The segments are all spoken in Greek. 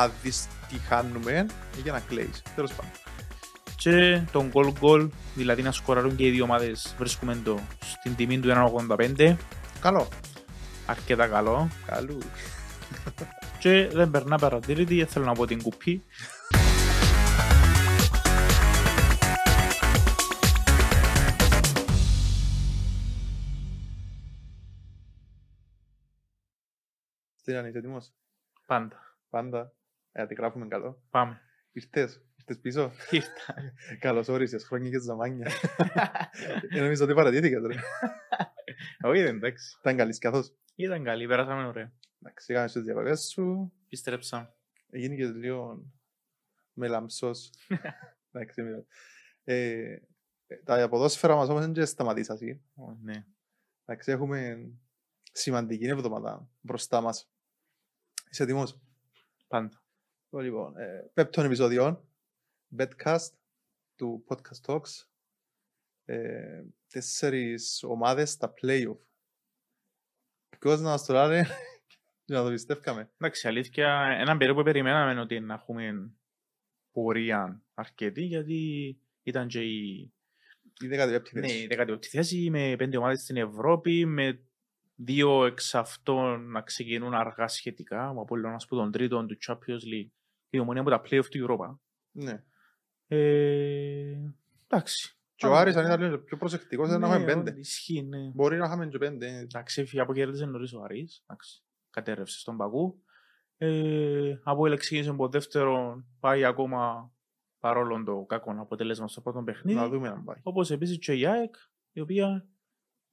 αν δεις τι χάνουμε, για να κλαίεις. Τέλος πάντων. Και τον goal goal, δηλαδή να σκοράρουν και οι δύο ομάδες, βρίσκουμε το στην τιμή του 1.85. Καλό. Αρκετά καλό. Καλούς. Και δεν περνά παρατήρητη, θέλω να πω την κουπί. Τι είναι, είσαι έτοιμος; Πάντα. Πάντα. Ε, τη γράφουμε καλό. Πάμε. Ήρθες. Ήρθες πίσω; Ήρθα. Καλώς όρισες. Χρόνια και ζαμάνια. Ε, Νομίζω ότι παρατήθηκες ρε. Όχι, δεν εντάξει. Ήταν καλής καθώς. Ήταν καλή, πέρασαμε ωραία. Εντάξει, έκανες τις διακοπές σου. Επιστρέψαμε. Έγινε και λίγο μελαμψός. Εντάξει, μην- ε, ε, Τα ποδόσφαιρα μας όμως δεν σταματήσασαι. Ω, Ναι. Εντάξει, έχουμε σημαντική εβδομάδα μπροστά μας. Είσαι έτοιμος; Πάντα. Λοιπόν, ε, πέπτον επεισόδιο, Betcast του Podcast Talks. Ε, τέσσερις ομάδες στα play-off. Ποιος να μας το λάρε, για να το πιστεύκαμε. Εντάξει, αλήθεια, έναν περίπου περιμέναμε ότι να έχουμε πορεία αρκετή, γιατί ήταν και η, Η 15η ναι, θέση. η 15η θέση με πέντε ομάδες στην Ευρώπη, με δύο εξ αυτών να ξεκινούν αργά σχετικά, ο Απόλλωνας που τον τρίτον του Champions League και η Ομονία από τα play-off του Europa. Ναι. Ε, εντάξει. Και ο Άρης αν ήταν λίγο πιο προσεκτικός δεν Ναι, έχουμε πέντε. Ισχύει, ναι. Μπορεί να είχαμε και πέντε. Εντάξει, έφυγε από κέρδισε νωρίς ο Άρης. Εντάξει, κατέρευσε στον Πακού. Ε, από έλεξ ξεκίνησε από δεύτερο, πάει ακόμα παρόλο το κακό αποτέλεσμα στο πρώτο παιχνίδι. Να δούμε αν πάει. Όπως επίσης και η ΑΕΚ, η οποία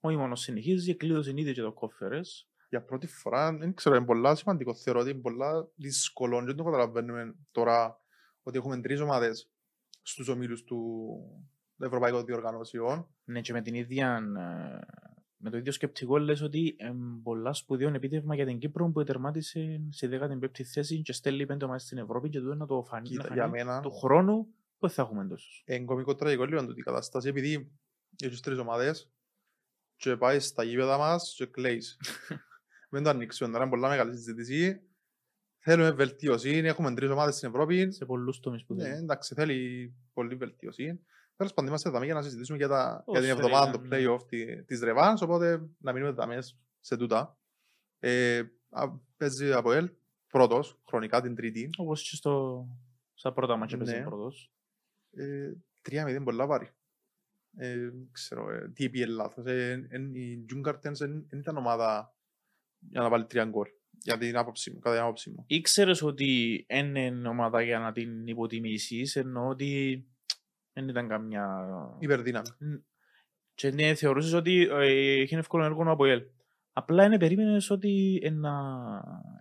όχι μόνος συνεχίζεις, κλείδωσε ήδη και το κόφερες. Για πρώτη φορά, δεν ξέρω, είναι πολλά σημαντικό. Θεωρώ ότι είναι πολλά δύσκολο. Δεν το καταλαβαίνουμε τώρα ότι έχουμε τρεις ομάδες στους ομίλους του Ευρωπαϊκών Διοργανώσεων. Ναι, και με την ίδια, ε, με το ίδιο σκεπτικό λες ότι ε, πολλά σπουδαίο επίτευγμα για την Κύπρο που τερμάτισε στη 15η θέση και στέλνει πέντε ομάδες στην Ευρώπη και τούτο να το φανεί, να Κοίτα, φανεί για μένα του χρόνου που θα έχουμε τόσους. είναι κομικό τραγικό λίγο τούτη η κατάσταση επειδή έχεις τρεις ομάδες και πάει στα γήπεδα μας και κλαίεις. Μην το ανοίξουμε τώρα, είναι πολλά μεγάλη συζήτηση. Θέλουμε βελτίωση, έχουμε τρεις ομάδες στην Ευρώπη. Σε πολλούς τομείς που Ναι, δεν εντάξει, θέλει πολύ βελτίωση. Τέλος πάντων, είμαστε εδώ για να συζητήσουμε για, τα, για Πώς την εβδομάδα του θέλει, play-off τη- της Ρεβάνς, οπότε να μείνουμε εδώ μέσα σε τούτα. Ε, α, παίζει από ελ, πρώτος, χρονικά την τρίτη. Όπως και στο, στα πρώτα μάτια Ναι. παίζει πρώτος. Ε, 3-0 πολλά βάρη. Ε, δεν ξέρω, ε, τι είπε λάθος. Ε, εν- οι Τζούγκαρτενς δεν ήταν ομάδα για να βάλει τρία γκολ. Για την άποψη μου, κατά την άποψη μου. Ήξερες ότι δεν είναι ομάδα για να την υποτιμήσεις, ενώ ότι δεν ήταν καμιά... Υπερδύναμη. Και ναι, θεωρούσες ότι ε, είχε εύκολο έργο από ελ. Απλά είναι περίμενες ότι ε, να,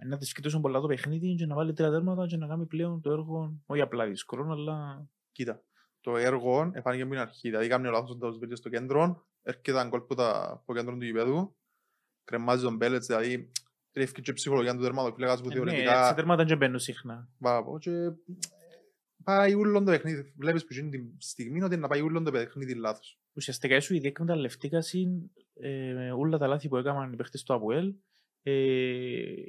ε, να της κοιτούσαν πολλά το παιχνίδι και να βάλει τρία τέρματα και να κάνει πλέον το έργο, όχι απλά δύσκολο, αλλά Κοίτα, το έργο εφάνηκε από την αρχή. Δηλαδή, κάνει ο λάθος όταν το στο κέντρο, έρχεται ένα γκολ που τα από το κέντρο του γηπέδου, κρεμάζει τον Μπέλετς, δηλαδή τρέφει και η ψυχολογία του τερματοφύλακας που ε, ναι, έτσι θεωρητικά τέρματα δεν μπαίνουν συχνά. Μπράβο, και ε, πάει ούλον το παιχνίδι. Βλέπεις που γίνει την στιγμή ότι να πάει ούλον το παιχνίδι λάθος. Ουσιαστικά η Σουηδία εκμεταλλευτήκαν ε, όλα τα λάθη που έκαναν οι παίχτες του ΑΠΟΕΛ. Ε,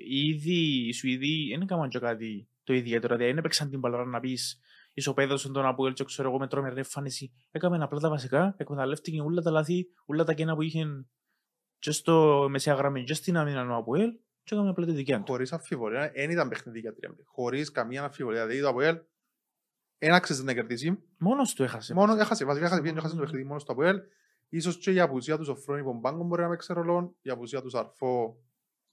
ήδη οι Σουηδοί δεν έκαναν και κάτι το ιδιαίτερο. Δηλαδή δεν έπαιξαν την παλαιά να πεις ισοπαίδωσαν τον ΑΠΟΕΛ και ξέρω εγώ με τρόμερη εμφάνιση. Έκαμε απλά τα βασικά, εκμεταλλεύτηκε όλα τα λάθη, όλα τα κένα που είχαν και στο μεσαία γραμμή και στην άμυνα ο ΑΠΟΕΛ και έκαμε απλά τη δικιά του. Χωρίς αμφιβολία, δεν ήταν παιχνίδι για τρία μηδέν. Χωρίς καμία αμφιβολία. Δηλαδή το ΑΠΟΕΛ δεν άξιζε να κερδίσει. Μόνος του έχασε. Μόνος έχασε, βασικά έχασε, πήγαινε και έχασε το παιχνίδι μόνος του ΑΠΟΕΛ. Ίσως και η απουσία τους Σοφρόνη Πομπάγκο μπορεί να παίξει ρολό, η απουσία του Σαρφό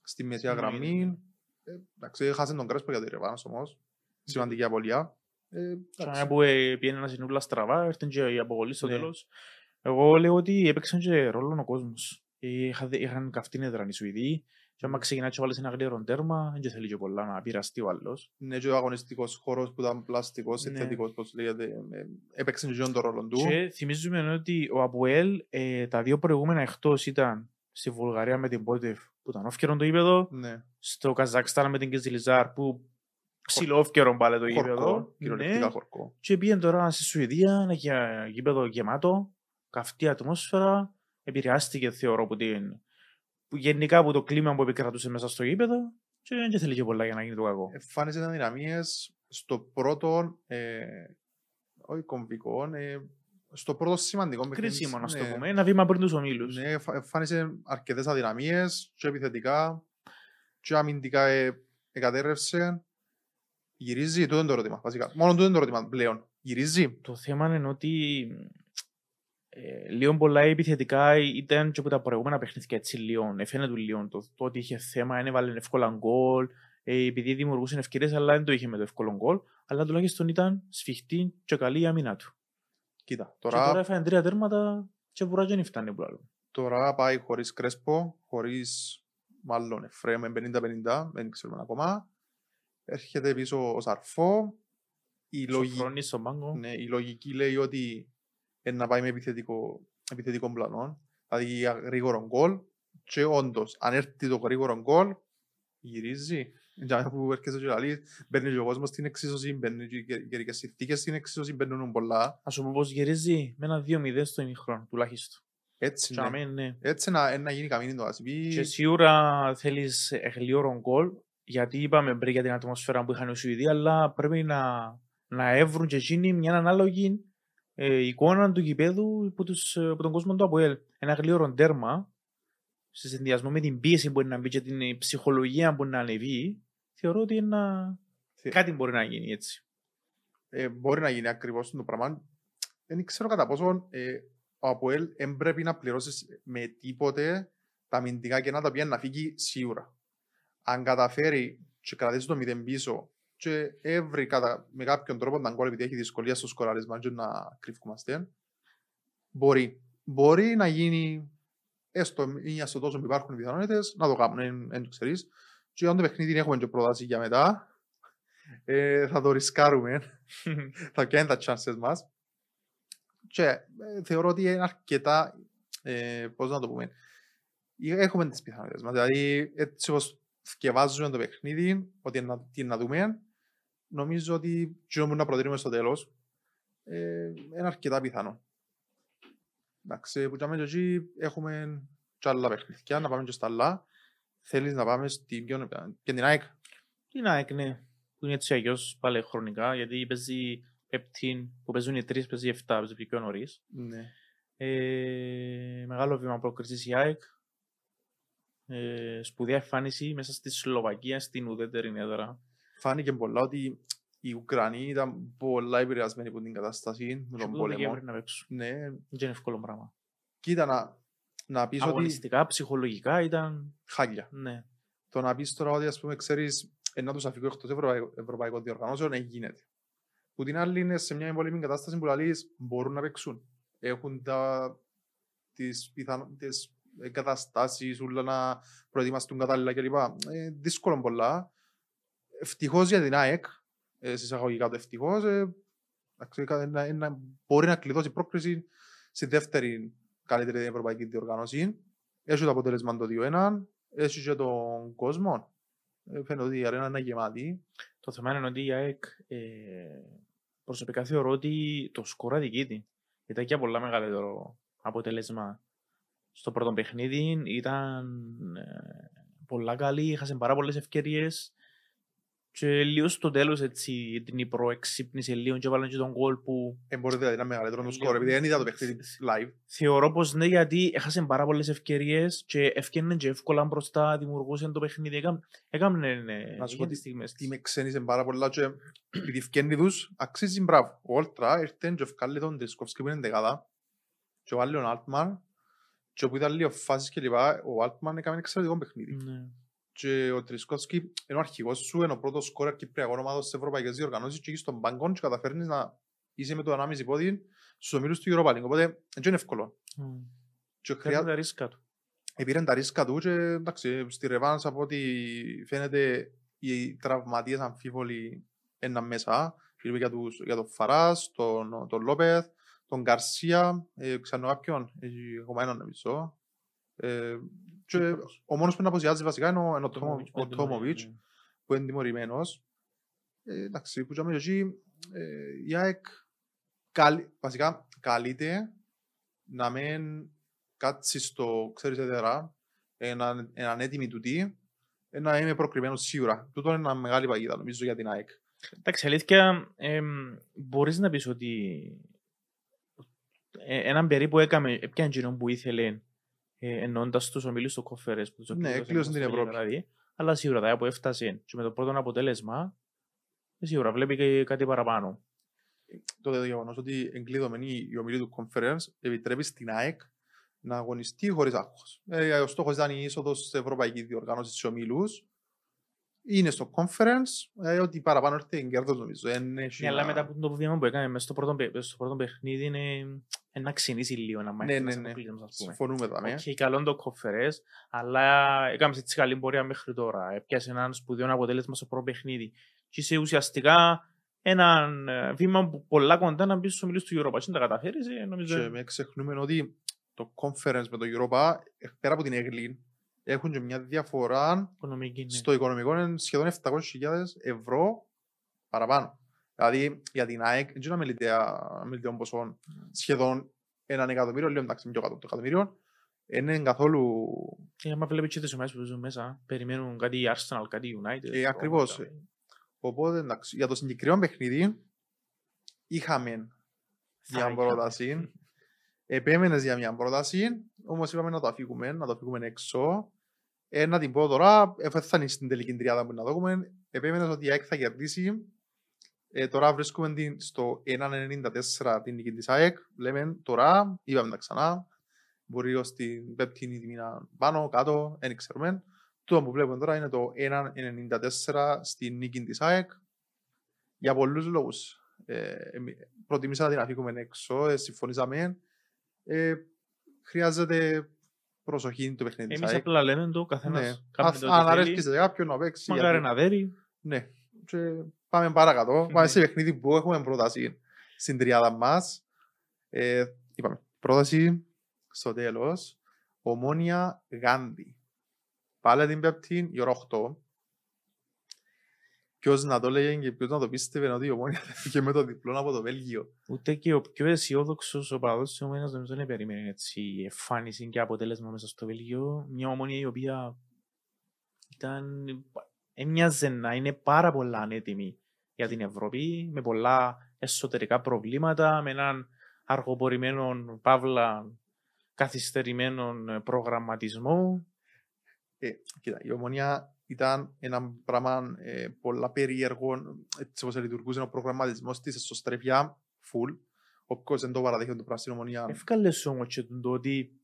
στη μεσαία Ναι, γραμμή. Ε, Εντάξει, έχασε τον Κρέσπο για τη Ρεβάνος όμως. Σημαντική απολία. Ε, Σαν εντάξει. που ε, πήγαινε ένα συνούλα στραβά, έρθαν και η αποβολή στο Ναι. τέλος. Εγώ λέω ότι έπαιξαν και ρόλο ο κόσμος. Είχα, είχαν καυτή έδρα οι Σουηδοί και άμα ξεκινά και βάλεις ένα γλύρο τέρμα, δεν θέλει και πολλά να πειραστεί ο άλλος. Είναι και ο αγωνιστικός χώρος που ήταν πλαστικός, Ναι. συνθετικός, πώς λέγεται. ε, Έπαιξε και τον ρόλο του. Και θυμίζουμε ότι ο Αποέλ ε, τα δύο προηγούμενα εκτός ήταν στη Βουλγαρία με την Πότεφ που ήταν όφκαιρον το γήπεδο, Ναι. στο Καζακστάν με την Κεζιλιζάρ που ψηλόφκαιρον πάλι το γήπεδο. Χορκό, κυριολεκτικά Ναι. χορκό. Και πήγαινε τώρα στη Σουηδία, ένα γε- γήπεδο γεμάτο, καυτή ατμόσφαιρα. Επηρεάστηκε, θεωρώ, από την... που γενικά από το κλίμα που επικρατούσε μέσα στο γήπεδο. Και δεν θέλει και πολλά για να γίνει το κακό. εμφάνισε αδυναμίες στο πρώτο, ε, όχι κομβικό, ε, στο πρώτο σημαντικό παιχνίδι. Κρίσιμο, να το Ναι, πούμε. Ένα βήμα πριν τους ομίλους. Ναι, εμφα- εμφάνισε αρκετές αδυναμίες και επιθετικά και αμυντικά ε, εκατέρρευσε. Γυρίζει, τούτο είναι το ερώτημα, βασικά. Μόνο τούτο είναι το ερώτημα πλέον. Γυρίζει. Το θέμα είναι ότι ε, λίγο πολλά επιθετικά ήταν και από τα προηγούμενα παιχνίδια έτσι λίγο. Εφαίνεται του λίγο το, το ότι είχε θέμα, έβαλε εύκολα γκολ, ε, επειδή δημιουργούσε ευκαιρίες, αλλά δεν το είχε με το εύκολο γκολ. Αλλά τουλάχιστον ήταν σφιχτή και καλή η άμυνα του. Κοίτα, Και τώρα τώρα, έφαγε τρία τέρματα και βουρά και δεν φτάνει που άλλο. τώρα πάει χωρίς Κρέσπο, χωρίς μάλλον Εφρέμ, με 50-50, δεν ξέρουμε ακόμα. Έρχεται πίσω ο Σαρφό. Η, λογική, Σοφρόνης στον πάγκο. ναι, η λογική λέει ότι είναι να πάει με επιθετικό, επιθετικό πλανό, δηλαδή για γρήγορο γκολ και όντως, αν έρθει το γρήγορο γκολ, γυρίζει. Για μένα που έρχεσαι και λαλείς, μπαίνει και ο κόσμος στην εξίσωση, μπαίνουν και οι καιρικές συνθήκες στην εξίσωση, μπαίνουν πολλά. Ας σου πω πως γυρίζει με ένα 2-0 στο ημιχρόνο τουλάχιστον. Έτσι, Και ναι. αμέ, ναι. Έτσι να, να γίνει καμίνη το ασπί. Και σίγουρα θέλεις γλίωρο γκολ, γιατί είπαμε πριν για την ατμόσφαιρα που είχαν οι Σουηδοί, αλλά πρέπει να, να έβρουν και εκείνοι μια ανάλογη ε, εικόνα του γηπέδου από, τους, ε, από τον κόσμο του ΑΠΟΕΛ. Ένα γλίωρο τέρμα, σε συνδυασμό με την πίεση που μπορεί να μπει και την ε, ψυχολογία που μπορεί να ανεβεί, θεωρώ ότι ένα... Θε- κάτι μπορεί να γίνει έτσι. ε, μπορεί να γίνει ακριβώς το πράγμα. Δεν ξέρω κατά πόσο ε, ο Αποέλ δεν πρέπει να πληρώσεις με τίποτε τα αμυντικά κενά τα οποία να φύγει σίγουρα. Αν καταφέρει και κρατήσει το 0 πίσω και έβρει κατά, με κάποιον τρόπο να γκολ επειδή έχει δυσκολία στο σκοράρισμα και να κρυφκούμαστε, μπορεί. Μπορεί να γίνει έστω ή στο τόσο που υπάρχουν πιθανότητες να το κάνουν, δεν το ξέρεις. Και αν το παιχνίδι έχουμε και πρόταση για μετά, ε, θα το ρισκάρουμε θα πιάνει τα chances μας. Και ε, θεωρώ ότι είναι αρκετά, ε, πώς να το πούμε, ε, έχουμε τις πιθανότητες μας. Δηλαδή, έτσι όπως θυκευάζουμε το παιχνίδι, ότι είναι να, τι είναι να δούμε, νομίζω ότι τι που να προτείνουμε στο τέλος, ε, είναι αρκετά πιθανό. Εντάξει, που και εκεί έχουμε και άλλα παιχνίδια, να πάμε και στα άλλα. Θέλεις να πάμε στην ποιον, και την ΑΕΚ; Τι να έκνε, που είναι έτσι αγιώς πάλι χρονικά, γιατί παίζει πέπτην, που παίζουν οι τρεις, παίζει οι εφτά, παίζει πιο νωρίς. Ναι. Ε, μεγάλο βήμα πρόκρισης η ΑΕΚ. Ε, σπουδαία εμφάνιση μέσα στη Σλοβακία, στην ουδέτερη έδρα. φάνηκε πολλά ότι οι Ουκρανοί ήταν πολλά επηρεασμένοι από την κατάσταση με Και τον που το Δεκέμβρη πόλεμο. να παίξουν. Ναι, Δεν είναι εύκολο πράγμα. κοίτα να, να πεις ότι Αγωνιστικά, ψυχολογικά ήταν. χάλια. Ναι. Το να πεις τώρα ότι ας πούμε ξέρεις ε, να τους αφηγώ εκτός ευρωπαϊκών ευρωπαϊκών διοργανώσεων δεν γίνεται. Που την άλλη είναι σε μια εμπολεμή κατάσταση που λαλείς μπορούν να παίξουν. Έχουν τα, τις, πιθανο, τις εγκαταστάσεις, όλα να προετοιμαστούν κατάλληλα κλπ. Ε, δύσκολο πολλά. Ευτυχώς για την ΑΕΚ, ε, σε εισαγωγικά το ευτυχώς, ε, εντάξει, κα- να- να- μπορεί να κλειδώσει πρόκριση στη δεύτερη καλύτερη ευρωπαϊκή διοργάνωση. Έχει το αποτέλεσμα το 2-1, έχει και τον κόσμο. Ε, Φαίνεται ότι η αρένα είναι γεμάτη. Το θέμα είναι ότι η ΑΕΚ ε, προσωπικά θεωρώ ότι το σκορ αδικείται. Ήταν και πολλά μεγαλύτερο αποτέλεσμα στο πρώτο παιχνίδι. Ήταν ε, πολλά καλή, έχασε πάρα πολλές ευκαιρίες. Και λίγο στο τέλος έτσι την Υπρο εξύπνησε λίγο και έβαλαν και τον γκολ που Ε, μπορεί δηλαδή να είναι μεγαλύτερο το Λίγο. σκορ, επειδή δεν είδα το παιχνίδι live. θεωρώ πως ναι γιατί έχασε πάρα πολλές ευκαιρίες και ευκαιρνε και εύκολα μπροστά, δημιουργούσε το παιχνίδι. Έκαμε, έκαμε ε, Να σου πω είχε τι- τις στιγμές Τι της. με ξένησε πάρα πολλά και επειδή φκένει τους, αξίζει μπράβο. Ο Όλτρα ήρθε και ευκάλλει τον Τρισκόφσκι που είναι δεκάδα και ο άλλος ο Altman και όπου ήταν λίγο φάσεις και λοιπά, ο Altman έκαμε εξαιρετικό παιχνίδι. Ναι. Και ο Τρισκόφσκι είναι ο αρχηγός σου, είναι ο πρώτος σκόρερ κυπριακών ομάδων στις ευρωπαϊκές διοργανώσεις και εκεί στον πάγκο και καταφέρνεις να είσαι με το 1,5 πόδι στους ομίλους του Europa League. Οπότε δεν είναι εύκολο. Μμ. Και Φέρνει χρειά- τα ρίσκα του. Επήραν τα ρίσκα του και εντάξει, στη Ρεβάνς από ό,τι φαίνεται οι τραυματίες αμφίβολοι είναι μέσα. Φίλοι για, τους, για τον Φαράς, τον, τον Λόπεθ, τον Γκαρσία, ε, ξανά κάποιον, έχει ακόμα έναν νομίζω. Ε, και ο μόνος που είναι αποζιάζει βασικά είναι ο, είναι ο, Τόμο- ο Τόμοβιτς Ναι. που είναι τιμωρημένος. Ε, εντάξει, που τζάμε εκεί, ε, η ΑΕΚ καλ- βασικά καλείται να μην κάτσει στο, ξέρεις εδερά, έναν, έναν έτοιμη του τι, ε, να είμαι προκριμένος σίγουρα. Τούτο είναι μια μεγάλη παγίδα νομίζω για την ΑΕΚ. Εντάξει, αλήθεια, ε, μπορείς να πεις ότι ε, έναν περίπου έκαμε, έπιαν κοινό που ήθελε ε, εννοώντας τους ομίλους του κόφερες. Που τους Ναι, οποίους κλείωσαν την έδωσαν Ευρώπη. Δηλαδή, αλλά σίγουρα τα που έφτασε και με το πρώτο αποτέλεσμα, ε, σίγουρα βλέπει και κάτι παραπάνω. Το γεγονός ότι εγκλείδωμένη η ομιλή του conference επιτρέπει στην ΑΕΚ να αγωνιστεί χωρίς άγχος. Ε, ο στόχος ήταν η είσοδος στην Ευρωπαϊκή Διοργάνωση τη ομίλους. Είναι στο conference, ε, ότι παραπάνω έρθει εγκέρδος νομίζω. Εν έχει Ναι, αλλά να- μετά από το βήμα που έκανε μέσα στο πρώτο, παι- στο πρώτο παιχνίδι είναι ένα ξυνήσει λίγο να Ναι, μάθει ναι, μέσα ναι. από κλείσμα, ας πούμε. Συμφωνούμε δάμε. Οκ, καλό το κοφερές, αλλά έκαμες έτσι καλή πορεία μέχρι τώρα. Έπιασε έναν σπουδαίο αποτέλεσμα στο πρώτο παιχνίδι. Και είσαι ουσιαστικά ένα ε, βήμα που πολλά κοντά να μπεις στους ομίλους του Europa. Και αν τα καταφέρεις, ε, νομίζω... Και με ξεχνούμε ότι το conference με το Europa, ε, πέρα από την Εγλήν, έχουν και μια διαφορά Οικονομική, ναι. στο οικονομικό είναι σχεδόν 700.000 ευρώ παραπάνω. Δηλαδή για την ΑΕΚ δεν είναι μελιτέων ποσών σχεδόν έναν εκατομμύριο, λέω εντάξει πιο κάτω από το εκατομμύριο, δεν είναι καθόλου Και άμα βλέπεις και τις ομάδες που ζουν μέσα, περιμένουν κάτι Arsenal, κάτι United. Ε, ακριβώς. πράγματα. Οπότε εντάξει, για το συγκεκριμένο παιχνίδι είχαμε Θα μια είχαμε. πρόταση. Επέμενες για μια πρόταση, όμως είπαμε να το αφήγουμε, να το αφήγουμε έξω. Ε, να την πω τώρα, εφόσον θα είναι στην τελική τριάδα που να το πούμε, επέμενες ότι η ΑΕΚ θα κερδίσει. Ε, τώρα βρίσκουμε την, στο 1.94 την νίκη της ΑΕΚ. Λέμε τώρα, είπαμε τα ξανά, μπορεί ως την πέπτη η τιμή να πάνω, κάτω, δεν ξέρουμε. Το που βλέπουμε τώρα είναι το 1.94 στην νίκη της ΑΕΚ. Για πολλούς λόγους. Ε, εμεί- προτιμήσα να την αφήκουμε έξω, ε, συμφωνήσαμε. Ε, χρειάζεται προσοχή το παιχνίδι της Εμείς ΑΕΚ. απλά λέμε το, Ναι. καθένας κάνει Ας- το Αν ό,τι αρέσει θέλει. σε κάποιον να παίξει. Μακάρι γιατί- να δέρει. Ναι. Και πάμε παρακάτω. Ναι. Πάμε σε παιχνίδι που έχουμε πρόταση στην τριάδα μας. Ε, είπαμε, πρόταση στο τέλος. Ομόνια Γάνδη. Πάλι την πέπτη η ώρα 8. Ποιος να το λέγε και ποιος να το πίστευε ότι η Ομόνια θα φύγε με το διπλό από το Βέλγιο. Ούτε και ο πιο αισιόδοξος οπαδός της ομόνιας νομίζω δεν περίμενε έτσι εμφάνιση και αποτέλεσμα μέσα στο Βέλγιο. Μια ομόνια η οποία ήταν, έμοιαζε να είναι πάρα πολλά ανέτοιμη για την Ευρώπη, με πολλά εσωτερικά προβλήματα, με έναν αργοπορημένο, παύλα, καθυστερημένο προγραμματισμό. Ε, κοίτα, η Ομόνια ήταν ένα πράγμα ε, πολλά περίεργο, έτσι όπως λειτουργούσε ο προγραμματισμός της εσωστρέφεια, full. Όποιος δεν το παραδέχεται το πράσινο Ομόνια, Εύκαλε σου όμως και το ότι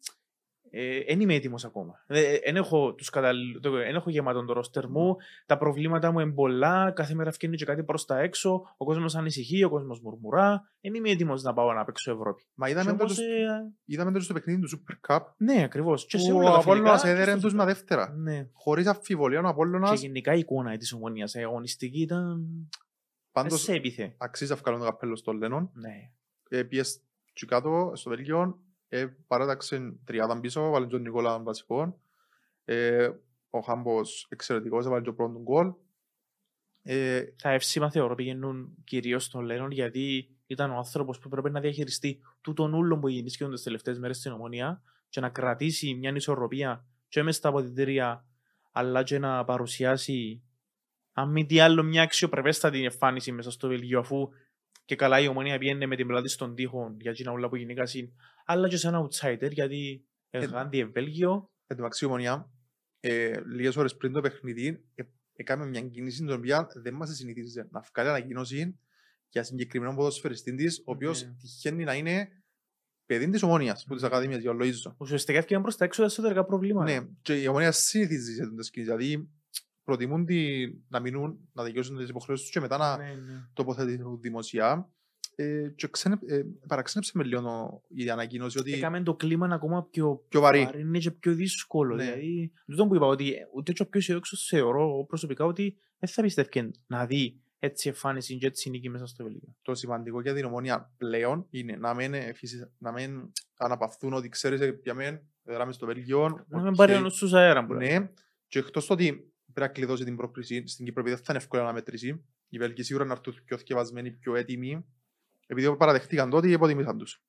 δεν είμαι έτοιμος ακόμα. Δεν έχω, τους καταλληλ... το- εν έχω γεμάτον το ρόστερ μου, τα προβλήματα μου είναι πολλά, κάθε μέρα φτιάχνει και κάτι προς τα έξω, ο κόσμος ανησυχεί, ο κόσμος μουρμουρά, δεν είμαι έτοιμος να πάω να παίξω Ευρώπη. Μα Και είδαμε το, όμως, ε, είδαμε το στο παιχνίδι του Super Cup, ναι, ακριβώς. Και σε που όλα ο τα φιλικά, Απόλλωνας και έδερε στο τους Super. με δεύτερα. Ναι. Χωρίς αμφιβολία ο Και Απόλλωνας, γενικά η εικόνα της ομονίας, η αγωνιστική ήταν... πάντως σε έπιθε. αξίζει να βγάλουν το καπέλο στο Λένον. Ναι. Ε, Πιες και κάτω στο Βέλγιο, ε, παράταξε τριάδα πίσω, βάλε τον Νικόλα βασικό. Ε, ο Χάμπος εξαιρετικός, έβαλε το πρώτο γκολ. Ε, Τα εύσημα θεωρώ πηγαίνουν κυρίως στον Λένον γιατί ήταν ο άνθρωπος που πρέπει να διαχειριστεί τούτον ούλων που γεννήσκονται τις τελευταίες μέρες στην Ομόνια και να κρατήσει μια ισορροπία και μες στα αποδητήρια αλλά και να παρουσιάσει αν μη τι άλλο μια αξιοπρεπέστατη εμφάνιση μέσα στο Βελγίο αφού και καλά η Ομόνια πιένε με την πλάτη στον τοίχο για εκείνα όλα που γεννήκασαν αλλά και σε ένα outsider γιατί Ε, εγγάντι Βέλγιο Εν τω μεταξύ η Ομονία, ε, λίγες ώρες πριν το παιχνίδι, ε, έκαμε μια κίνηση την οποία δεν μας συνηθίζε να βγάλει ανακοίνωση για συγκεκριμένο ποδοσφαιριστή της, ο οποίος Ναι. τυχαίνει να είναι παιδί της Ομονίας, που της Ακαδημίας, για Λοΐζο. ουσιαστικά έφυγαν προς τα έξω τα εσωτερικά προβλήματα. Ναι, και η Ομονία συνηθίζει σε τέτοιες κινήσεις, δηλαδή προτιμούν τη, να μείνουν, να δικαιώσουν τις υποχρεώσεις τους και μετά να ναι, ναι. τοποθετηθούν δημοσιά. Ε, και ξένε, ε, παραξένεψε με λίγο η ανακοίνωση ότι Έκαμε το κλίμα ακόμα πιο πιο βαρύ. είναι και πιο δύσκολο. Ναι. Δηλαδή, τούτο που είπα ότι ούτε και ο πιο αισιόδοξος θεωρώ προσωπικά ότι δεν θα πιστεύει να δει έτσι εμφάνιση και έτσι νίκη μέσα στο Βελγίο. το σημαντικό για την ομόνια πλέον είναι να μην, ε, φυσι- να μην αναπαυθούν ότι ξέρεις ε, για μένα δράμε στο Βέλγιο. Να μην οκ, πάρει ο νους στους αέρας. που λέμε. Ναι, και εκτός το ότι πρέπει να κλειδώσει την πρόκριση στην Κύπρο επειδή δεν θα είναι εύκολο να μετρήσει. Οι Βέλγοι σίγουρα να έρθουν πιο θκευασμένοι, πιο έτοιμοι. Επειδή παραδεχτήκαν τότε, υποτιμήσαν τους.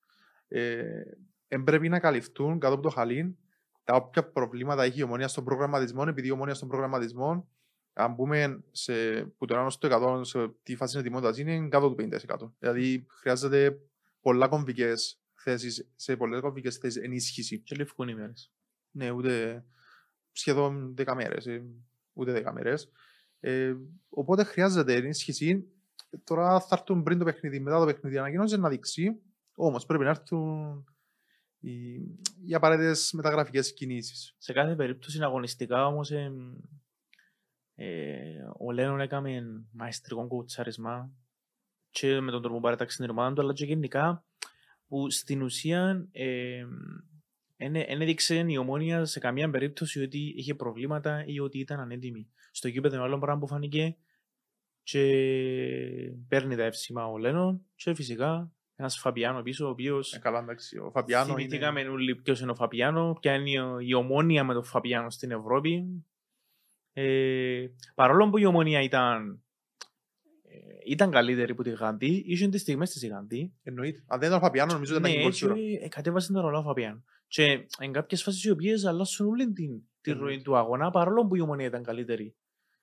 Ε, εν πρέπει να καλυφθούν κάτω από το χαλίν τα όποια προβλήματα έχει η Ομόνοια στον προγραμματισμό, επειδή η Ομόνοια στον προγραμματισμό, αν μπούμε σε, που το 1 στο 100 σε τι φάση είναι ετοιμότητας, είναι κάτω του 50%. Δηλαδή χρειάζεται πολλά κομβικές θέσεις, σε πολλές κομβικές θέσεις ενίσχυση. Και λευκούν οι μέρες. Ναι, ούτε σχεδόν 10 μέρες, ε, ούτε 10 μέρες. Ε, οπότε χρειάζεται ενίσχυση. Τώρα θα έρθουν πριν το παιχνίδι, μετά το παιχνίδι ανακοινώσει να δείξει. Όμως πρέπει να έρθουν οι, οι απαραίτητες μεταγραφικές κινήσεις. Σε κάθε περίπτωση αγωνιστικά όμως ε, ε, ο Λένον έκαμε μαεστρικό κουτσάρισμα και με τον τρόπο που παρέταξε την ομάδα του αλλά και γενικά που στην ουσία ε, δεν έδειξε η ομόνια σε καμία περίπτωση ότι είχε προβλήματα ή ότι ήταν ανέτοιμη. Στο γήπεδο είναι άλλο πράγμα που φάνηκε και παίρνει τα εύσημα ο Λένον και φυσικά ένας Φαπιάνο πίσω, ο οποίος... Ε, καλά, εντάξει, ο Φαπιάνο Θυμηθήκαμε είναι... όλοι ποιος είναι ο Φαπιάνο, ποια είναι η ομόνια με τον Φαπιάνο στην Ευρώπη. Ε, παρόλο που η ομόνια ήταν ε, ήταν καλύτερη που τη Γαντή, ήσουν τις στιγμές της Γαντή. Εννοείται. Αν δεν ήταν ο Φαπιάνος, νομίζω ότι ήταν ναι, και ε, κατέβασε τον ρολό ο Φαπιάνο. Και εν κάποιες φάσεις οι οποίες αλλάσουν όλη την, τη ροή του αγώνα, παρόλο που η ομονία ήταν καλύτερη.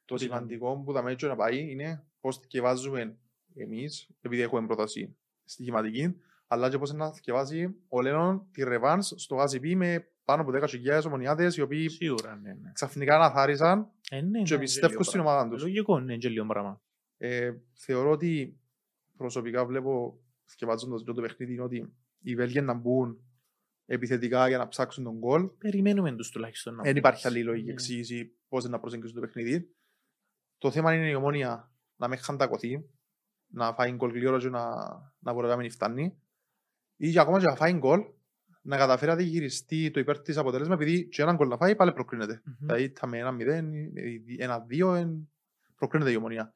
Το σημαντικό που θα μέτρω να πάει είναι πώς βάζουμε εμείς, επειδή έχουμε πρόταση στοιχηματική, αλλά και πώς να θυκευάζει ο Λένον τη Ρεβάνς στο ΓΑΖΙΠ με πάνω από 10.000 ομονιάτες οι οποίοι Σίγουρα, ναι, ναι. ξαφνικά αναθάρισαν ε, ναι, και ναι, πιστεύουν στην ομάδα τους. Λογικό, ναι, και λίγο πράγμα. Ε, θεωρώ ότι προσωπικά βλέπω θυκευάζοντας το παιχνίδι ότι οι Βέλγοι να μπουν επιθετικά για να ψάξουν τον γκολ. Περιμένουμε τους τουλάχιστον. Δεν υπάρχει άλλη λογική εξήγηση πώς να προσεγγίσουν το παιχνίδι. Το θέμα είναι η ομόνια να με χαντακωθεί, να φάει γκολ γλύωρο και να, να μπορεί να μην φτάνει. Ή και ακόμα και να φάει γκολ, να καταφέρει να διαχειριστεί το υπέρ της αποτέλεσμα, επειδή και έναν γκολ να φάει πάλι προκρίνεται. Mm-hmm. Δηλαδή τα με ένα μηδέν, ένα δύο, προκρίνεται η ομονία.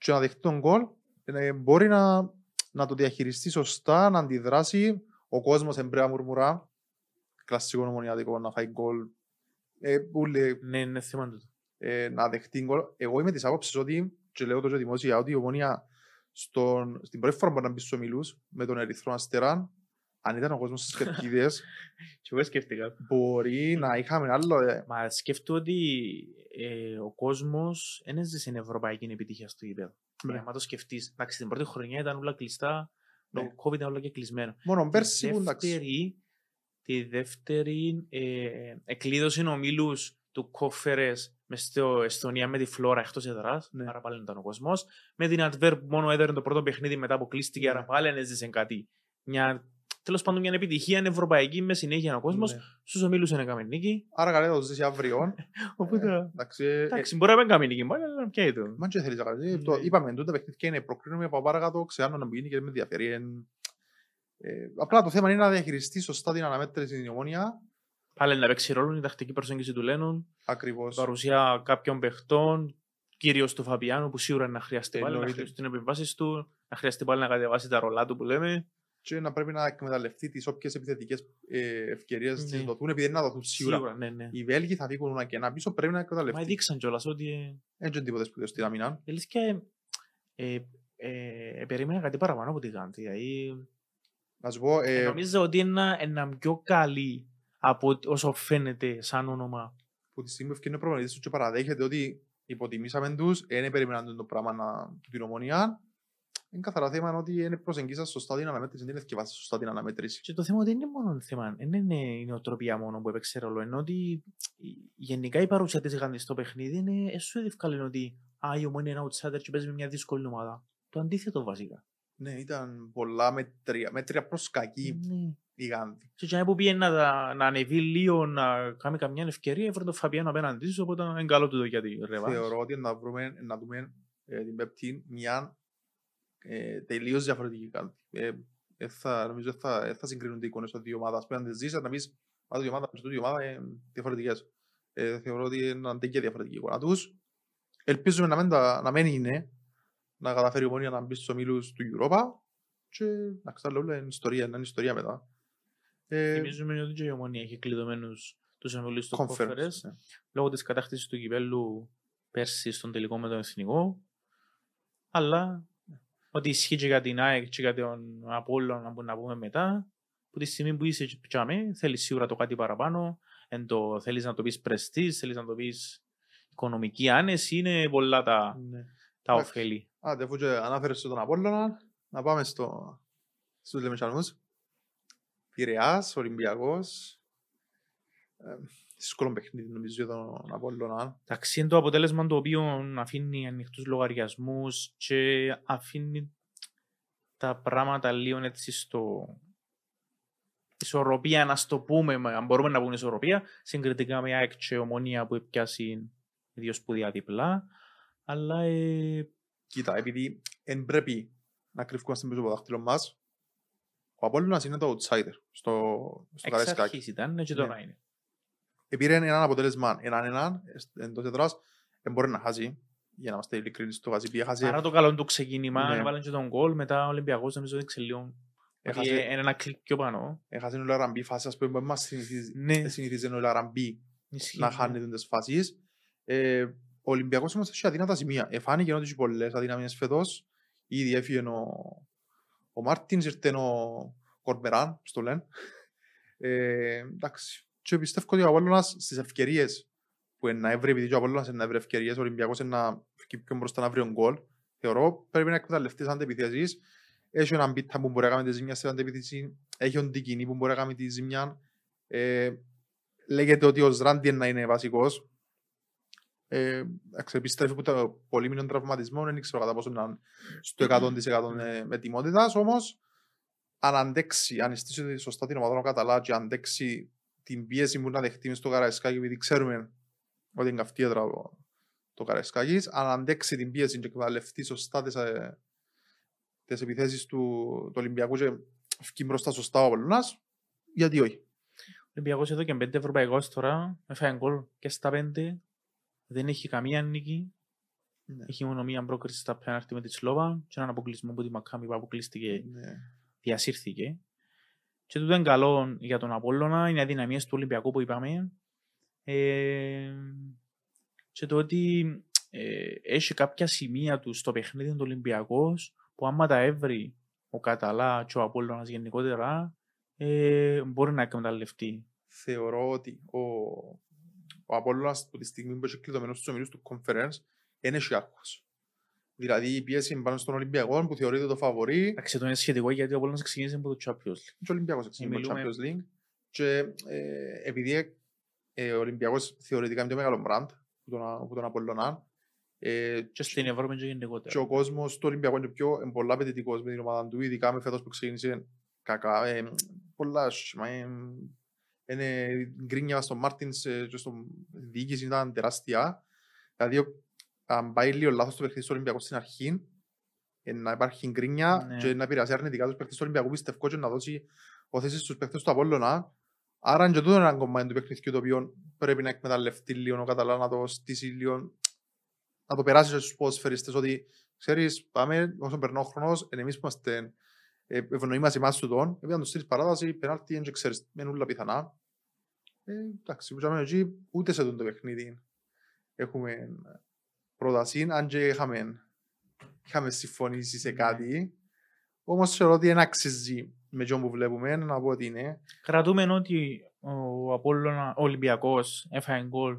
Και να δεχτεί τον γκολ, ε, μπορεί να, να το διαχειριστεί σωστά, να αντιδράσει. Ο κόσμος εμπρέα μουρμουρά, κλασικό ομονιάτικο, να φάει γκολ. Ε, ούλε, ναι, είναι θέμα του. Ε, να δεχτεί γκολ. Εγώ είμαι της άποψης ότι και λέω το και δημόσια ότι η Ομόνια στον, στην πρώτη φορά που να μπει στους ομιλούς με τον Ερυθρό Αστέρα αν ήταν ο κόσμος στις κερκίδες και εγώ σκέφτηκα μπορεί να είχαμε άλλο ε. Μα σκέφτομαι ότι ε, ο κόσμος δεν έζησε στην ευρωπαϊκή επιτυχία στο γήπεδο ναι. Αν το σκεφτείς, εντάξει την πρώτη χρονιά ήταν όλα κλειστά το ναι. COVID ήταν όλα και κλεισμένο Μόνο πέρσι που εντάξει Τη δεύτερη ε, εκλείδωσε ομίλους του κόφερες με στο Εστονία με τη Φλόρα εκτός έδρας. Ναι. Άρα πάλι ήταν ο κόσμος. Με την Αντβέρ που μόνο έδερε το πρώτο παιχνίδι μετά που κλείστηκε. Ναι. Άρα πάλι έζησε κάτι. Μια, τέλος πάντων μια επιτυχία είναι ευρωπαϊκή με συνέχεια ο κόσμος. Ναι. Στους ομίλους είναι καμενίκη. Άρα καλά το ζήσει αύριο. Οπότε. Ε, εντάξει, ε, εντάξει, μπορεί να μην καμενίκη. Μπορεί να είναι και το. Μα και θέλεις να κάνεις. Το είπαμε, τούτα παιχνίδια είναι προκρίνουμε από παρακάτω. Ξέρω να μπει και με ενδιαφέρει. Ε, απλά το θέμα είναι να διαχειριστείς σωστά την αναμέτρηση στην ομόνια Πάλι να παίξει ρόλο η τακτική προσέγγιση του Λένον. Ακριβώς. Παρουσία κάποιων παιχτών, κυρίως του Φαπιάνου, που σίγουρα να χρειαστεί πάλι να χρειαστεί την επιβάσει του, να χρειαστεί πάλι να κατεβάσει τα ρολά του που λέμε. Και να πρέπει να εκμεταλλευτεί τις όποιες επιθετικές ε, ευκαιρίες ναι. της δοθούν, επειδή δεν να δοθούν σίγουρα. σίγουρα ναι, ναι. Οι Βέλγοι θα δείχνουν ένα και ένα πίσω, πρέπει να εκμεταλλευτεί. Μα δείξαν κιόλας ότι. Έτσι τίποτα σπουδαίο στην αμυνά. Ελίσια, ε, ε, ε, περίμενα κάτι παραπάνω από τη Γάντη. Δηλαδή... Να σου πω. Ε... Νομίζω ότι είναι ένα πιο καλή από όσο φαίνεται σαν όνομα. Που τη στιγμή που είναι προπονητής τους και παραδέχεται ότι υποτιμήσαμε τους, δεν περιμέναν το πράγμα να, την ομονία. Είναι καθαρά θέμα ότι δεν προσεγγίσαν σωστά την αναμέτρηση, δεν εθιεβάσαν σωστά την αναμέτρηση. Και το θέμα ότι είναι μόνο θέμα, δεν είναι η νοοτροπία μόνο που έπαιξε ρόλο, ενώ ότι γενικά η παρουσία της Γάνδης στο παιχνίδι είναι έσου ευκαλή ότι α, η ομονία είναι outsider και παίζει με μια δύσκολη ομάδα. Το αντίθετο βασικά. Ναι, ήταν πολλά μέτρια, μέτρια προς κακή. Ναι η Γάνδη. Και για που πήγε να, να ανεβεί λίγο, να κάνει καμιά ευκαιρία, έφερε τον Φαβιάνο απέναντί σου, οπότε είναι καλό του για τη ρεβάνς. Θεωρώ ότι να, βρούμε, να δούμε ε, την Πέπτη μια ε, τελείως διαφορετική Γάνδη. Ε, ε, θα, νομίζω θα, ε, θα συγκρίνονται οι εικόνες των δύο ομάδες. Πρέπει να τις ζήσεις, να πεις, μα δύο ομάδες, δύο ομάδες ε, διαφορετικές. Ε, θεωρώ ότι είναι αντίκεια διαφορετική εικόνα τους. Ελπίζουμε να μην, τα, να μην είναι, να καταφέρει η ομόνια να μπει στους ομίλους του Europa και να ξέρω, είναι ιστορία, είναι ιστορία μετά. Ε, Θυμίζουμε ότι και η Ομόνια έχει κλειδωμένους τους εμβολίους του κόφερες ναι. λόγω της κατάκτησης του κυπέλου πέρσι στον τελικό με τον Εθνικό. Αλλά ότι ισχύει και για την ΑΕΚ και για τον Απόλλο να πούμε μετά που τη στιγμή που είσαι πιάμε θέλεις σίγουρα το κάτι παραπάνω εν το, θέλεις να το πεις πρεστής, θέλεις να το πεις οικονομική άνεση, είναι πολλά τα, Ναι. τα Εντάξει. ωφέλη. Άντε, αφού και ανάφερες τον Απόλλωνα, να πάμε στο, στους Λεμεσανούς. Πειραιάς, Ολυμπιακός. Ε, δύσκολο παιχνίδι νομίζω για τον Απόλλωνα. Εντάξει, είναι το αποτέλεσμα το οποίο αφήνει ανοιχτούς λογαριασμούς και αφήνει τα πράγματα λίγο έτσι στο ισορροπία, να στο πούμε, μα- αν μπορούμε να πούμε ισορροπία, συγκριτικά με ΑΕΚ και ομονία που έπιασε δύο σπουδαία διπλά. Αλλά ε, Κοίτα, επειδή δεν πρέπει να κρυφκόμαστε πίσω από το δάχτυλο μας, ο Απόλλωνας είναι το outsider στο, στο εξ Καραϊσκάκι. αρχής ήταν ναι, και τώρα Ναι. είναι. Επήρε έναν αποτέλεσμα έναν έναν εντός έδρας, δεν μπορεί να χάσει. Για να είμαστε ειλικρινείς, το χάσει πήγε χάσει. Παρά το καλό του ξεκίνημα, Ναι. έβαλαν και τον γκολ, μετά ο Ολυμπιακός νομίζω έδειξε λίγο. ότι Έχασε, Είναι ένα κλικ πιο πάνω. έχασε ο Λαραμπή φάση, ας πούμε, που μας συνηθίζει- Ναι, συνηθίζει ο Λαραμπή ισχύει, να ναι. χάνει τις φάσεις. Ε, ο Ολυμπιακός όμως έχει αδύνατα σημεία. Εφάνηκε ότι έχει πολλές αδυναμίες φέτος. Ήδη έφυγε ο, ο Μάρτινς, ήρθε ο Κορμπεράν, στο λένε. Ε, εντάξει. Και πιστεύω ότι ο Απόλλωνας στις ευκαιρίες που είναι να έβρει, επειδή και ο Απόλλωνας είναι να έβρει ευκαιρίες, ο Ολυμπιακός είναι να φύγει πιο μπροστά να βρει τον γκολ. Θεωρώ πρέπει να εκμεταλλευτείς αντεπιθέσεις. Έχει έναν πίτα που μπορεί να κάνει τη ζημιά στην αντεπιθέση. Έχει τον Τικινή που μπορεί να κάνει τη ζημιά. Ε, λέγεται ότι ο Σράντι να είναι βασικός. Ε, εντάξει, επιστρέφει από το πολύ μήνων τραυματισμό, δεν ξέρω κατά πόσο να είναι στο 100% ε, με τιμότητας, όμως αν αντέξει, αν στήσει σωστά την ομάδα ο Καταλά και αντέξει την πίεση που να δεχτεί μες στο Καραϊσκάκι, επειδή ξέρουμε ότι είναι καυτή έδρα το, το Καραϊσκάκης, αν αντέξει την πίεση και εκμεταλλευτεί σωστά τις, ε, τις επιθέσεις του, του Ολυμπιακού και βγει μπροστά σωστά ο Απολλωνάς, γιατί όχι. Ο Ολυμπιακός εδώ και πέντε ευρωπαϊκός τώρα, έφαγε γκολ και στα πέντε. Δεν έχει καμία νίκη. Ναι. Έχει μόνο μία πρόκριση στα πέναρτη με τη Σλόβα και έναν αποκλεισμό που τη Μακάμι που αποκλείστηκε, Ναι. διασύρθηκε. Και τούτο είναι καλό για τον Απόλλωνα, είναι αδυναμίες του Ολυμπιακού που είπαμε. Ε, και το ότι ε, έχει κάποια σημεία του στο παιχνίδι του Ολυμπιακός που άμα τα έβρει ο Καταλά και ο Απόλλωνας γενικότερα ε, μπορεί να εκμεταλλευτεί. θεωρώ ότι ο, ο Απόλλωνας από τη στιγμή που έχει κλειδωμένος στους ομίλους του conference είναι έχει άγχος. Δηλαδή η πίεση είναι πάνω στον Ολυμπιακό που θεωρείται το φαβορή Εντάξει, το είναι σχετικό γιατί ο Απόλλωνας ξεκίνησε από το Champions League. και ο Ολυμπιακός εξήγησε το Μιλούμε- Champions League και ε, επειδή ε, ο Ολυμπιακός θεωρητικά είναι το μεγάλο μπραντ που τον, που τον Απόλλωνα ε, Και στην Ευρώπη και γενικότερα. και ο κόσμος του Ολυμπιακού είναι πιο είναι πολλά απαιτητικός με την ομάδα του, ειδικά με φέτος που ξεκίνησε κακά. Ε, πολλά άσχημα. Ε, είναι γκρίνια στον Μάρτινς ε, και στον διοίκηση ήταν τεράστια. Δηλαδή, ο- αν πάει λίγο λάθος το παιχνίδι στο Ολυμπιακό στην αρχή, ε, να υπάρχει γκρίνια Ναι. και να επηρεάσει αρνητικά τους παίχτες του Ολυμπιακού, πιστεύω και να δώσει οθέσεις στους παίχτες του Απόλλωνα. Άρα είναι και τούτο ένα κομμάτι του παιχνιδιού το οποίο πρέπει να εκμεταλλευτεί λίγο ο Καταλά, να το στήσει λίγο, να το περάσει στους ποδοσφαιριστές ότι ξέρεις, πάμε όσο περνά ο χρόνος, εν εμείς που είμαστε ε, ευνοεί μας εμάς του τον, επειδή αν το στείλεις παράταση, πενάλτη, δεν ξέρεις, μένουν όλα πιθανά. Ε, εντάξει, που είχαμε εκεί, ούτε σε αυτό το παιχνίδι έχουμε πρόταση, αν και είχαμε, είχαμε συμφωνήσει σε Ναι. κάτι. Όμως θεωρώ ότι δεν αξίζει με τον που βλέπουμε, να πω ότι είναι. Κρατούμε ότι ο, Απόλλωνα, ο Ολυμπιακός έφαγε γκολ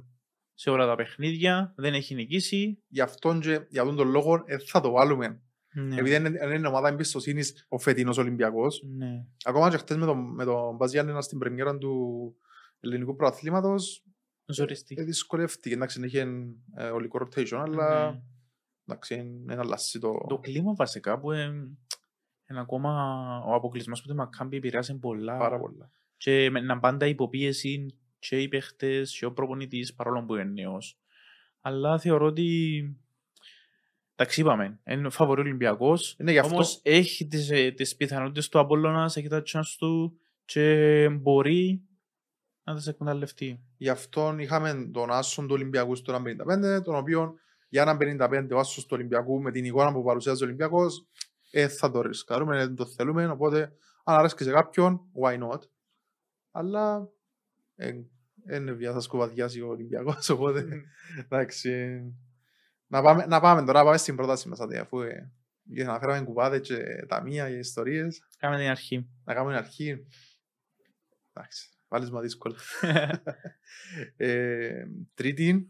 σε όλα τα παιχνίδια, δεν έχει νικήσει. Γι' αυτόν και για αυτόν τον λόγο ε, θα το βάλουμε. Ναι. Επειδή είναι, είναι ομάδα εμπιστοσύνης ο φετινός Ολυμπιακός. ναι. Ακόμα και χτες με τον, με τον Μπάζ Γιάννενα στην πρεμιέρα του ελληνικού προαθλήματος Ζοριστή. ε, δυσκολεύτηκε. Εντάξει, είχε ε, ολικό rotation, αλλά Ναι. εντάξει, δεν αλλάσει το... Το κλίμα βασικά που ε, είναι ακόμα ο αποκλεισμός από τη Μακάμπη επηρεάζει πολλά. πάρα πολλά. Και με να πάντα υποπίεση και οι παίχτες και ο προπονητής παρόλο που είναι νέος. Αλλά θεωρώ ότι Εντάξει, είπαμε, είναι φαβορή Ολυμπιακός. Είναι γι' αυτό. Όμως έχει τις, ε, τις πιθανότητες του Απόλλωνας, έχει τα chance του και μπορεί να τις εκμεταλλευτεί. Γι' αυτό είχαμε τον Άσον του Ολυμπιακού στο 1.55, τον οποίο για έναν 55 ο Άσος του Ολυμπιακού με την εικόνα που παρουσιάζει ο Ολυμπιακός ε, θα το ρισκάρουμε, δεν το θέλουμε, οπότε αν αρέσει σε κάποιον, why not. Αλλά ε, είναι βία, θα σκουβαδιάσει ο Ολυμπιακός, οπότε εντάξει. ε, Να πάμε, να πάμε τώρα, να πάμε στην πρόταση μας, αντί, αφού ε, για να φέραμε κουβάδες και ταμεία και ιστορίες, Κάμε την αρχή. να κάνουμε την αρχή. Εντάξει. Βάλεις μα δύσκολα. ε, τρίτη,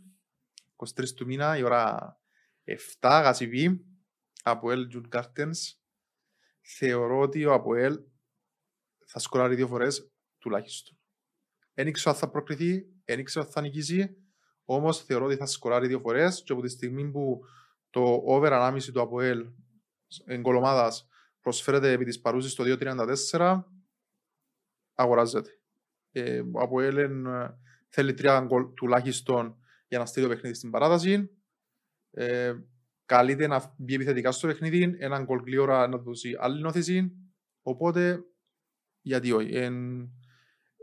23 του μήνα, η ώρα 7, Γασιβή, Αποέλ Τζουν Gardens. Θεωρώ ότι ο Αποέλ θα σκοράρει δύο φορές τουλάχιστον. Δεν ήξερα αν θα προκριθεί, δεν ήξερα αν θα νικήσει, όμως θεωρώ ότι θα σκοράρει δύο φορές και από τη στιγμή που το over ανάμιση του Αποέλ εγκολομάδας προσφέρεται επί της παρούσης στο 2.34, αγοράζεται. Ε, ο Αποέλ ε, θέλει τρία γκολ τουλάχιστον για να στείλει το παιχνίδι στην παράταση. Ε, καλείται να μπει επιθετικά στο παιχνίδι, έναν γκολ γλύωρα να δώσει άλλη νόθηση. Οπότε, γιατί όχι. Ε,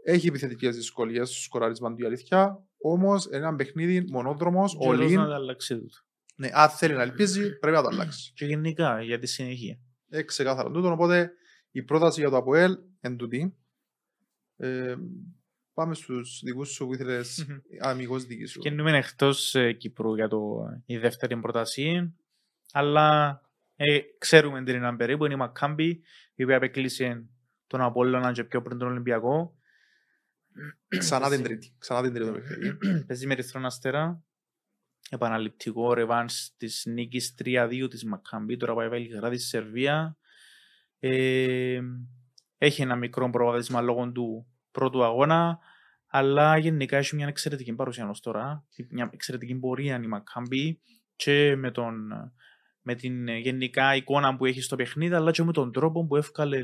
έχει επιθετικές δυσκολίες στο σκοράρισμα του η αλήθεια, όμως ένα παιχνίδι μονόδρομος, Καιρός όλοι, να τα αλλάξει τούτο. ναι, αν θέλει να ελπίζει, πρέπει να το αλλάξει. Και γενικά για τη συνεχεία. Ε, ξεκάθαρο τούτο, οπότε η πρόταση για το Αποέλ εν τούτη. Ε, πάμε στους δικούς σου που ήθελες Μμμ. αμυγός δική σου. Κινούμε εκτός ε, Κύπρου για το, η δεύτερη πρόταση, αλλά ε, ξέρουμε την είναι περίπου, είναι η Μακάμπη, η οποία απεκλείσε τον Απόλλωνα και πιο πριν τον Ολυμπιακό. Ξανά την τρίτη. Ξανά την τρίτη το παιχνίδι. Παίζει με Ερυθρόν Αστέρα, επαναληπτικό ρεβάνς της νίκης 3-2 της Μακάμπη, τώρα πάει Βελιγράδι στη Σερβία. Ε, έχει ένα μικρό προβάδισμα λόγω του πρώτου αγώνα, αλλά γενικά έχει μια εξαιρετική παρουσία ως τώρα, μια εξαιρετική πορεία η Μακάμπη και με, τον, με την γενικά εικόνα που έχει στο παιχνίδι, αλλά και με τον τρόπο που εύκαλε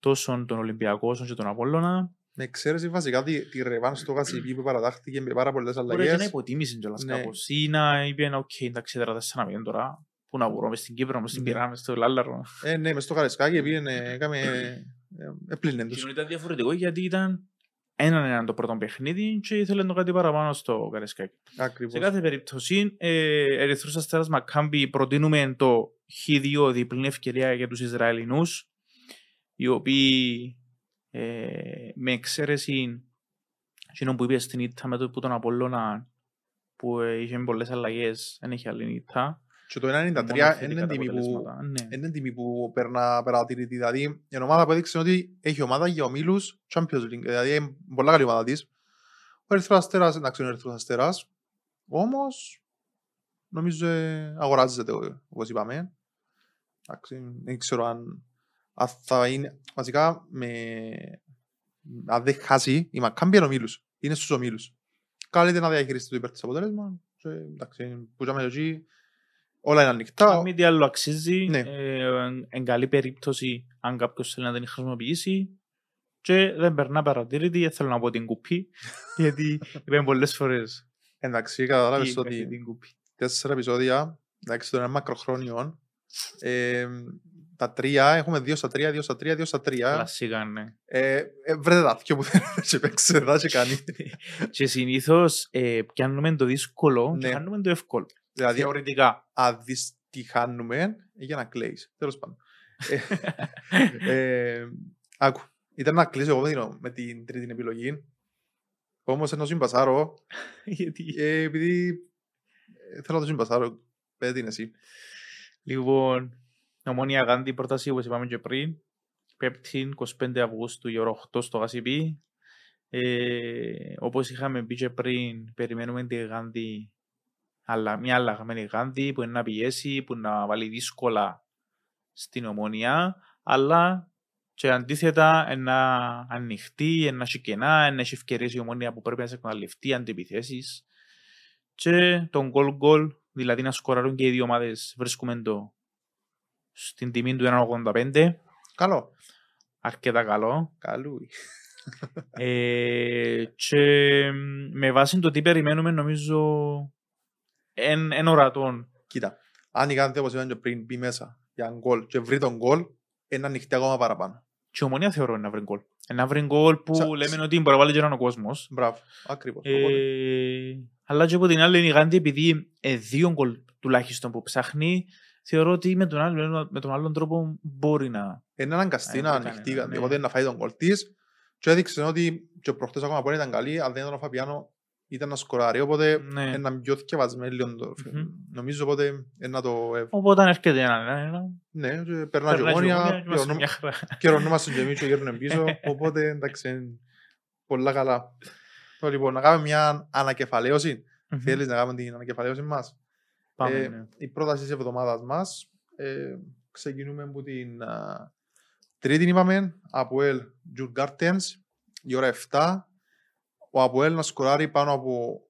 τόσο τον Ολυμπιακό όσο και τον Απόλλωνα. Με εξαίρεση βασικά τη, τη ρεβάνς στο Γασιπί που παρατάχθηκε με πάρα πολλές Μπορεί και να αλλαγές. υποτίμησε κιόλας Ναι. κάπως ή να είπε «ΟΚ, εντάξει, τώρα τέσσερα μηδέν τώρα, πού να βρω, μες στην Κύπρο, μες στην Ναι. Πειρά, μες στο Λάλλαρο». Ε, ναι, μες στο Καρεσκάκι πήγαινε, έκαμε, ε, έπλυνε τους. Εκείνο ήταν διαφορετικό γιατί ήταν έναν έναν το πρώτο παιχνίδι και ήθελε το κάτι παραπάνω στο Καρεσκάκι. Σε Ακριβώς. κάθε περίπτωση, ε, Ερυθρός Αστέρας Μακάμπη προτείνουμε το Χ2 διπλή ευκαιρία για τους Ισραηλινούς, οι οποίοι ε, με εξαίρεση εκείνο που είπε στην Ήττα με το που τον Απόλλωνα που ε, είχε πολλές αλλαγές, δεν είχε άλλη Ήττα. Και το 93 Μόνο είναι θετικά τα τιμή που, αποτελέσματα, ναι. είναι τιμή που περνά παρατηρητή. Δηλαδή, η ομάδα που έδειξε ότι έχει ομάδα για ομίλους Champions League. Δηλαδή, είναι πολλά καλή ομάδα της. Ο Ερυθρός Αστέρας, εντάξει, είναι ο Ερυθρός Αστέρας. Όμως, νομίζω ε, αγοράζεται, ε, όπως είπαμε. Εντάξει, δεν ξέρω αν, αν θα είναι... Βασικά, με, αν δεν χάσει, η Μακάμπη είναι ομίλους. Είναι στους ομίλους. Καλείται να διαχειριστεί το υπέρ της αποτέλεσμα. Και, εντάξει, που είχαμε εκεί, όλα είναι ανοιχτά. Αν μη τι άλλο αξίζει, Ναι. ε, εν καλή περίπτωση αν κάποιος θέλει να την χρησιμοποιήσει και δεν περνά παρατήρητη, δεν θέλω να πω την κουπί, γιατί είπαμε πολλές φορές Εντάξει, κατάλαβες τι ότι είπε την κουπί. τέσσερα επεισόδια, εντάξει, το είναι μακροχρόνιο. Ε, τα τρία, έχουμε δύο στα τρία, δύο στα τρία, δύο στα τρία. Κλασσικά, ναι. Ε, ε, βρείτε τα δυο που θέλετε και παίξτε τα και κάνει. και συνήθως ε, πιάνουμε το δύσκολο και Ναι. κάνουμε το εύκολο. Δηλαδή, Θεωρητικά. αν δεις τι χάνουμε, για να κλαίεις. Τέλος πάντων. ε, ε, άκου, ήταν να κλείσω εγώ με την- με την τρίτη επιλογή. Όμως ενώ συμπασάρω, γιατί... ε, επειδή ε, θέλω να το συμπασάρω, πες την εσύ. Λοιπόν, ομόνια Γάντι πρόταση όπως είπαμε και πριν. Πέπτη 25 Αυγούστου η ώρα 8 στο Γασιπί. Ε, όπως είχαμε πει και πριν, περιμένουμε τη Γάντι, αλλά μια αλλαγμένη Γάντι που είναι να πιέσει, που να βάλει δύσκολα στην ομόνια, αλλά και αντίθετα είναι να ανοιχτεί, είναι να έχει κενά, είναι να έχει ευκαιρίες η ομόνια που πρέπει να σε εκμεταλλευτεί αντιπιθέσεις. Και τον goal goal, δηλαδή να σκοράρουν και οι δύο ομάδες, βρίσκουμε το στην τιμή του 1,85. Καλό. Αρκετά καλό. Καλούι. Ε, και με βάση το τι περιμένουμε νομίζω εν, εν ορατών. Κοίτα, αν η Γάνδη όπως είπαν και πριν μπει μέσα για γκολ και βρει τον γκολ, είναι ανοιχτή ακόμα παραπάνω. Και η ομονία θεωρώ να βρει γκολ. Να βρει γκολ που Σα- λέμε ότι μπορεί να βάλει και έναν ο κόσμος. Μπράβο, ακριβώς. Οπότε, Ε, αλλά και από την άλλη η Γάντι επειδή ε, δύο γκολ τουλάχιστον που ψάχνει θεωρώ ότι με τον, άλλο, με τον άλλον τρόπο μπορεί να... Είναι αναγκαστή Ε, να δεν ανοιχτεί η ήταν, Γάνδη, ναι. οπότε να φάει τον γκολ της και έδειξε ότι και προχτές ακόμα που ήταν καλή, αν δεν ήταν ο Φαπιάνο ήταν να σκοράρει, οπότε Ναι. είναι πιο θυκευασμένη λίγο το Μμμ. Νομίζω οπότε είναι να το... ε, Οπότε αν έρχεται ένα, ένα, ένα Ναι, και περνά και περνάει και η ομόνια ομόνια, και είμαστε μια χαρά. καιρονόμαστε και εμείς και γέρνουμε πίσω, οπότε εντάξει, εν- Πολλά καλά. Το, λοιπόν, να κάνουμε μια ανακεφαλαίωση. Μμμ. Θέλεις να κάνουμε την ανακεφαλαίωση μας; Πάμε, Ε, ναι. η πρόταση της εβδομάδας μας. Ε, ξεκινούμε από την α, τρίτη είπαμε, Αποέλ Τζουρ Γκάρτενς, η ώρα 7. Ο Αποέλ να σκοράρει πάνω από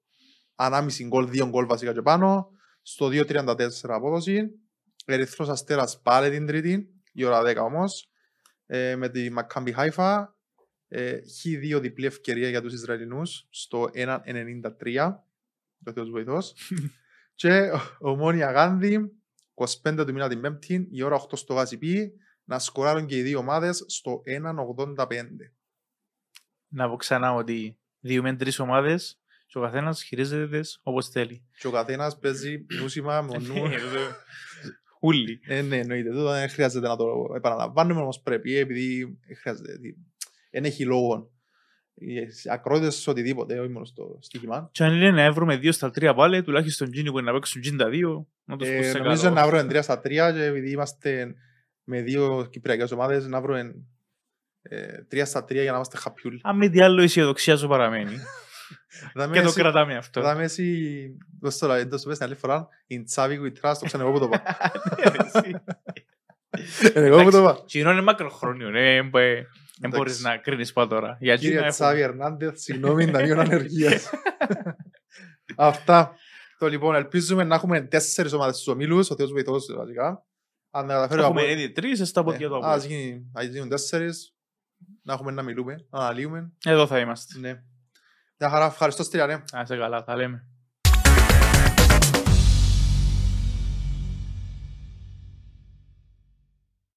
1,5 γκολ, 2 γκολ βασικά και πάνω, στο 2.34 απόδοση. Ερυθρός Αστέρας πάλι την τρίτη, η ώρα 10 όμως, ε, με τη Μακάμπι Χάιφα. Ε, Χ2 διπλή ευκαιρία για τους Ισραηλινούς στο 1.93. Το Θεός βοηθός. και ομόνια Γάνδη, 25 του μήνα την Πέμπτη, η ώρα 8 στο Γασιπί, να σκοράρουν και οι δύο ομάδες στο 1.85. Να πω ξανά ότι διούμε τρεις ομάδες και ο καθένας χειρίζεται τις όπως θέλει. Και ο καθένας παίζει νούσιμα με νου. Ούλοι. Ε, ναι, εννοείται. Τούτο δεν χρειάζεται να το επαναλαμβάνουμε, όμως πρέπει, επειδή χρειάζεται. Δεν έχει λόγο. Οι ακρότητες οτιδήποτε, όχι μόνο στο στοίχημα. Και αν είναι να βρούμε δύο στα τρία πάλι, τουλάχιστον εκείνοι που είναι να παίξουν τζιν τα δύο, να τους Ε, πω σε νομίζω καλό. να βρούμε τρία στα τρία και επειδή είμαστε με δύο κυπριακές ομάδες να βρούμε ε, τρία στα τρία για να είμαστε χαπιούλοι. Αν μη τι άλλο η αισιοδοξία σου παραμένει. Δάμε και το εσύ- κρατάμε αυτό. Δάμε εσύ, δώσ' το λαβή, δώσ' το πες την άλλη φορά, in Xavi we trust, το ξέρω εγώ που το είπα. Ε, Εγώ που το είπα. Κοινό είναι μακροχρόνιο, ναι, δεν Εντάξει. μπορείς να κρίνεις πάνω τώρα. Για Κύριε Τζίνα Τσάβη έχουμε- Ερνάντεθ, συγγνώμη, ταμείων ανεργίας. Αυτά. Το λοιπόν, ελπίζουμε να έχουμε τέσσερις ομάδες στους ομίλους, ο Θεός βοηθός βασικά. Αν δεν καταφέρει Έχουμε από- ήδη τρεις στα πόδια του Ναι, Ας Αποέλ. γίνει- ας γίνουν τέσσερις, να έχουμε να μιλούμε, να αναλύουμε. Εδώ θα είμαστε. Ναι. Μια χαρά, ευχαριστώ Στρία, ναι. Να είσαι καλά, τα λέμε.